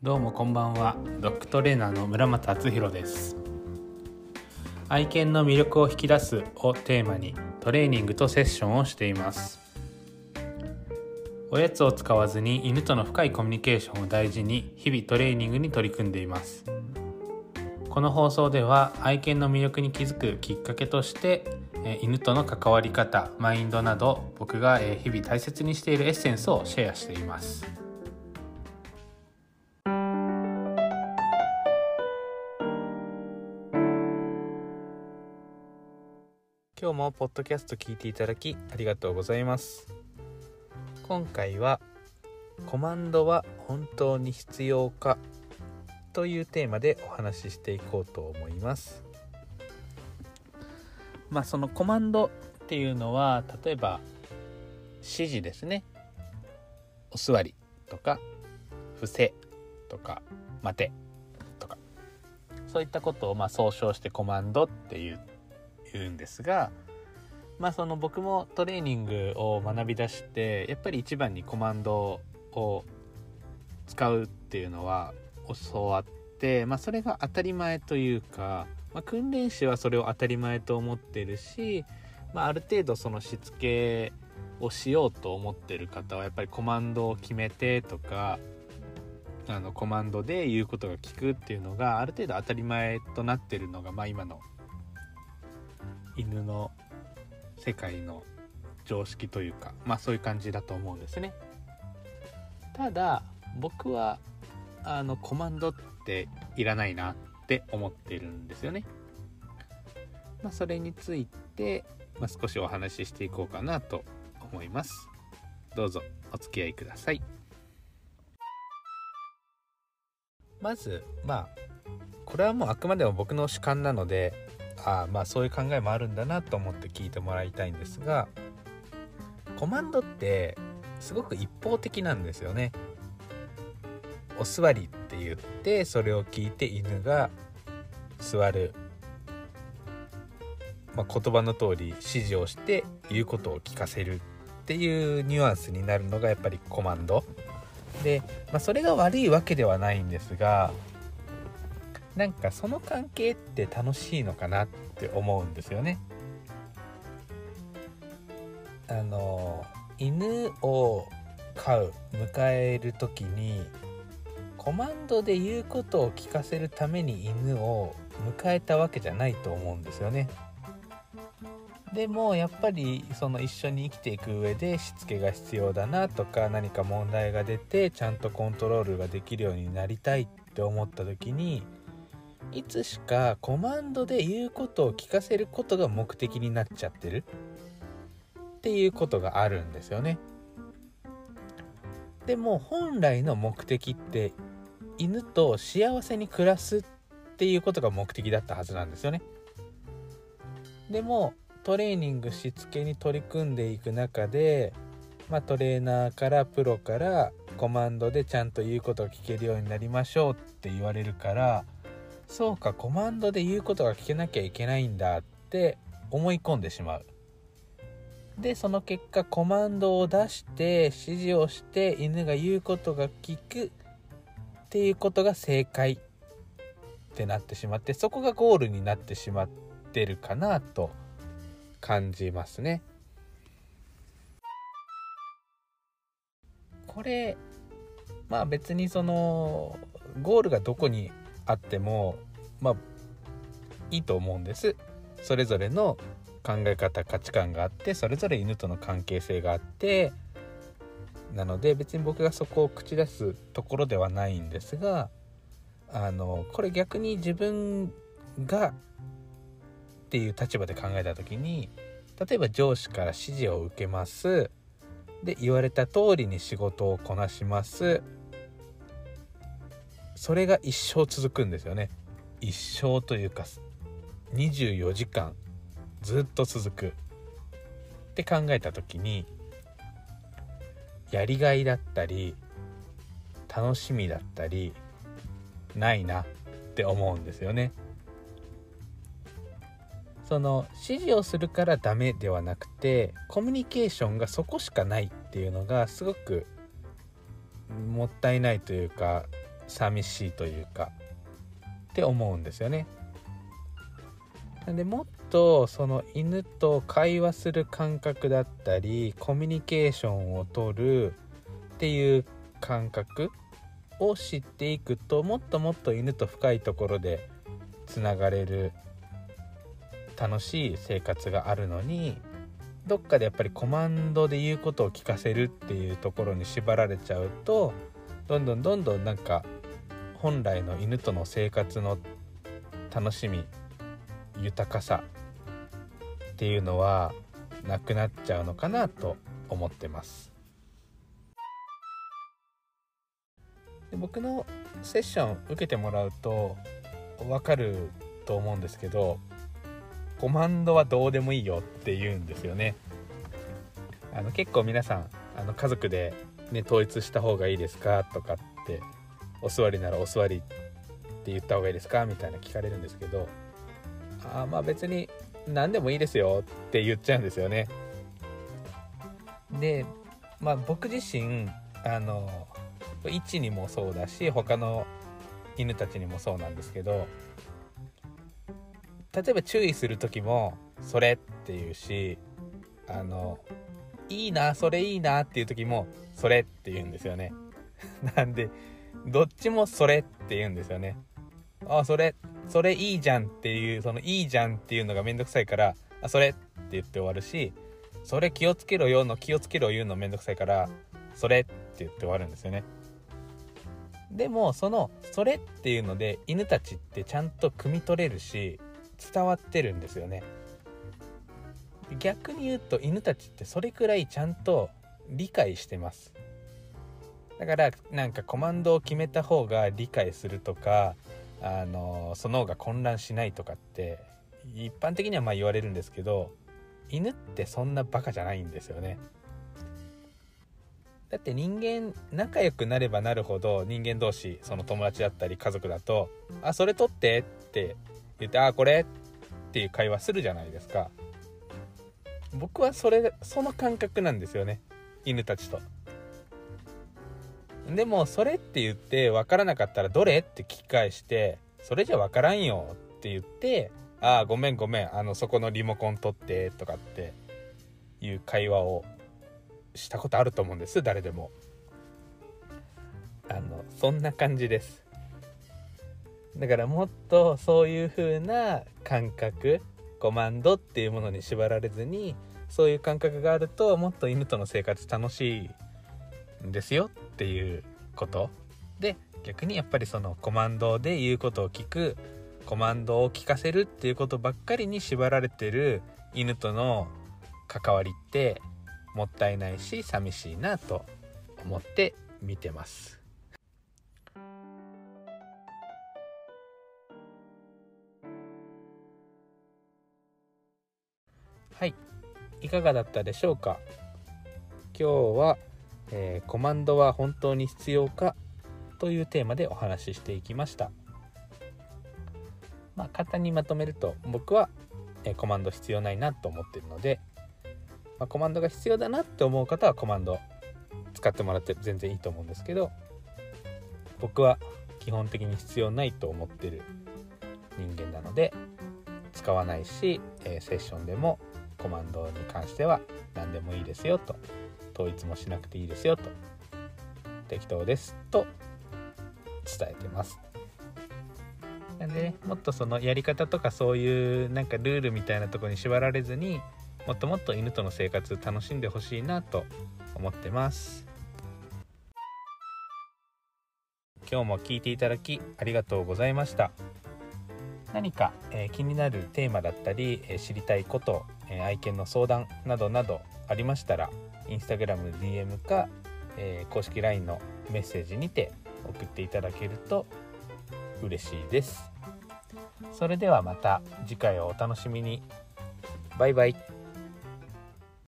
どうもこんばんは。ドッグトレーナーの村松敦弘です。愛犬の魅力を引き出すをテーマにトレーニングとセッションをしています。おやつを使わずに犬との深いコミュニケーションを大事に日々トレーニングに取り組んでいます。この放送では愛犬の魅力に気づくきっかけとして犬との関わり方マインドなど僕が日々大切にしているエッセンスをシェアしています。今日もポッドキャスト聞いていただきありがとうございます。今回はコマンドは本当に必要かというテーマでお話ししていこうと思います。まあそのコマンドっていうのは例えば指示ですね。お座りとか伏せとか待てとか。そういったことをまあ総称してコマンドっていう言うんですがまあその僕もトレーニングを学び出してやっぱり一番にコマンドを使うっていうのは教わって、まあ、それが当たり前というか、まあ、訓練士はそれを当たり前と思ってるし、まあ、ある程度そのしつけをしようと思ってる方はやっぱりコマンドを決めてとかあのコマンドで言うことが聞くっていうのがある程度当たり前となってるのが、まあ、今の犬の世界の常識というかまあそういう感じだと思うんですね。ただ僕はあのコマンドっていらないなって思ってるんですよね。まあそれについて、まあ、少しお話ししていこうかなと思います。どうぞお付き合いください。まずまあこれはもうあくまでも僕の主観なのであまあそういう考えもあるんだなと思って聞いてもらいたいんですがコマンドってすごく一方的なんですよね。お座りって言ってそれを聞いて犬が座る、まあ、言葉の通り指示をして言うことを聞かせるっていうニュアンスになるのがやっぱりコマンドで、まあ、それが悪いわけではないんですがなんかその関係って楽しいのかなって思うんですよね。あの犬を飼う迎える時にコマンドで言うことを聞かせるために犬を迎えたわけじゃないと思うんですよね。でもやっぱりその一緒に生きていく上でしつけが必要だなとか何か問題が出てちゃんとコントロールができるようになりたいって思った時にいつしかコマンドで言うことを聞かせることが目的になっちゃってるっていうことがあるんですよね。でも本来の目的って犬と幸せに暮らすっていうことが目的だったはずなんですよね。でもトレーニングしつけに取り組んでいく中で、まあ、トレーナーからプロからコマンドでちゃんと言うことを聞けるようになりましょうって言われるからそうかコマンドで言うことが聞けなきゃいけないんだって思い込んでしまう。でその結果コマンドを出して指示をして犬が言うことが聞くっていうことが正解ってなってしまってそこがゴールになってしまってるかなと感じますね。これまあ別にそのゴールがどこにあってもまあいいと思うんです。それぞれの考え方価値観があってそれぞれ犬との関係性があってなので別に僕がそこを口出すところではないんですがあのこれ逆に自分がっていう立場で考えた時に例えば上司から指示を受けます。で言われた通りに仕事をこなします。それが一生続くんですよね一生というか24時間ずっと続くって考えた時にやりがいだったり楽しみだったりないなって思うんですよね。その指示をするからダメではなくてコミュニケーションがそこしかないっていうのがすごくもったいないというか寂しいというかって思うんですよね。なんでもっとその犬と会話する感覚だったりコミュニケーションをとるっていう感覚を知っていくともっともっと犬と深いところでつながれる楽しい生活があるのにどっかでやっぱりコマンドで言うことを聞かせるっていうところに縛られちゃうとどんどんどんどんなんか本来の犬との生活の楽しみ豊かさっていうのはなくなっちゃうのかなと思ってます。で僕のセッション受けてもらうと分かると思うんですけどコマンドはどうでもいいよって言うんですよね。あの結構皆さんあの家族で、ね、統一した方がいいですかとかってお座りならお座りって言った方がいいですか？みたいな聞かれるんですけどあまあ別に何でもいいですよって言っちゃうんですよね。でまあ僕自身あの位置にもそうだし他の犬たちにもそうなんですけど例えば注意する時も「それ」って言うしあの「いいなそれいいな」っていう時も「それ」って言うんですよね。なんでどっちも「それ」って言うんですよね。あそれそれいいじゃんっていうそのいいじゃんっていうのがめんどくさいからあそれって言って終わるしそれ気をつけろよの気をつけろ言うのめんどくさいからそれって言って終わるんですよね。でもそのそれっていうので犬たちってちゃんと汲み取れるし伝わってるんですよね。逆に言うと犬たちってそれくらいちゃんと理解してます。だからなんかコマンドを決めた方が理解するとかあのその方が混乱しないとかって一般的にはまあ言われるんですけど犬ってそんなバカじゃないんですよね。だって人間仲良くなればなるほど人間同士その友達だったり家族だと「あそれ取って」って言って「あこれ」っていう会話するじゃないですか。僕はそれその感覚なんですよね。犬たちと。でもそれって言って分からなかったらどれ？って聞き返してそれじゃ分からんよって言ってああごめんごめんあのそこのリモコン取ってとかっていう会話をしたことあると思うんです誰でも。あのそんな感じです。だからもっとそういう風な感覚コマンドっていうものに縛られずにそういう感覚があるともっと犬との生活楽しいんですよっていうこと。で逆にやっぱりそのコマンドで言うことを聞くコマンドを聞かせるっていうことばっかりに縛られてる犬との関わりってもったいないし寂しいなと思って見てます。はい。いかがだったでしょうか？今日は、えー、コマンドは本当に必要かというテーマでお話ししていきました。まあ簡単にまとめると僕は、えー、コマンド必要ないなと思ってるので、まあ、コマンドが必要だなって思う方はコマンド使ってもらって全然いいと思うんですけど僕は基本的に必要ないと思ってる人間なので使わないし、えー、セッションでもコマンドに関しては何でもいいですよと統一もしなくていいですよと適当ですと伝えてます。なんで、ね、もっとそのやり方とかそういうなんかルールみたいなとこに縛られずにもっともっと犬との生活楽しんでほしいなと思ってます。今日も聞いていただきありがとうございました。何か、えー、気になるテーマだったり、えー、知りたいことえ愛犬の相談などなどありましたら Instagram DM か、え、公式 LINE のメッセージにて送っていただけると嬉しいです。それではまた次回をお楽しみに。バイバイ。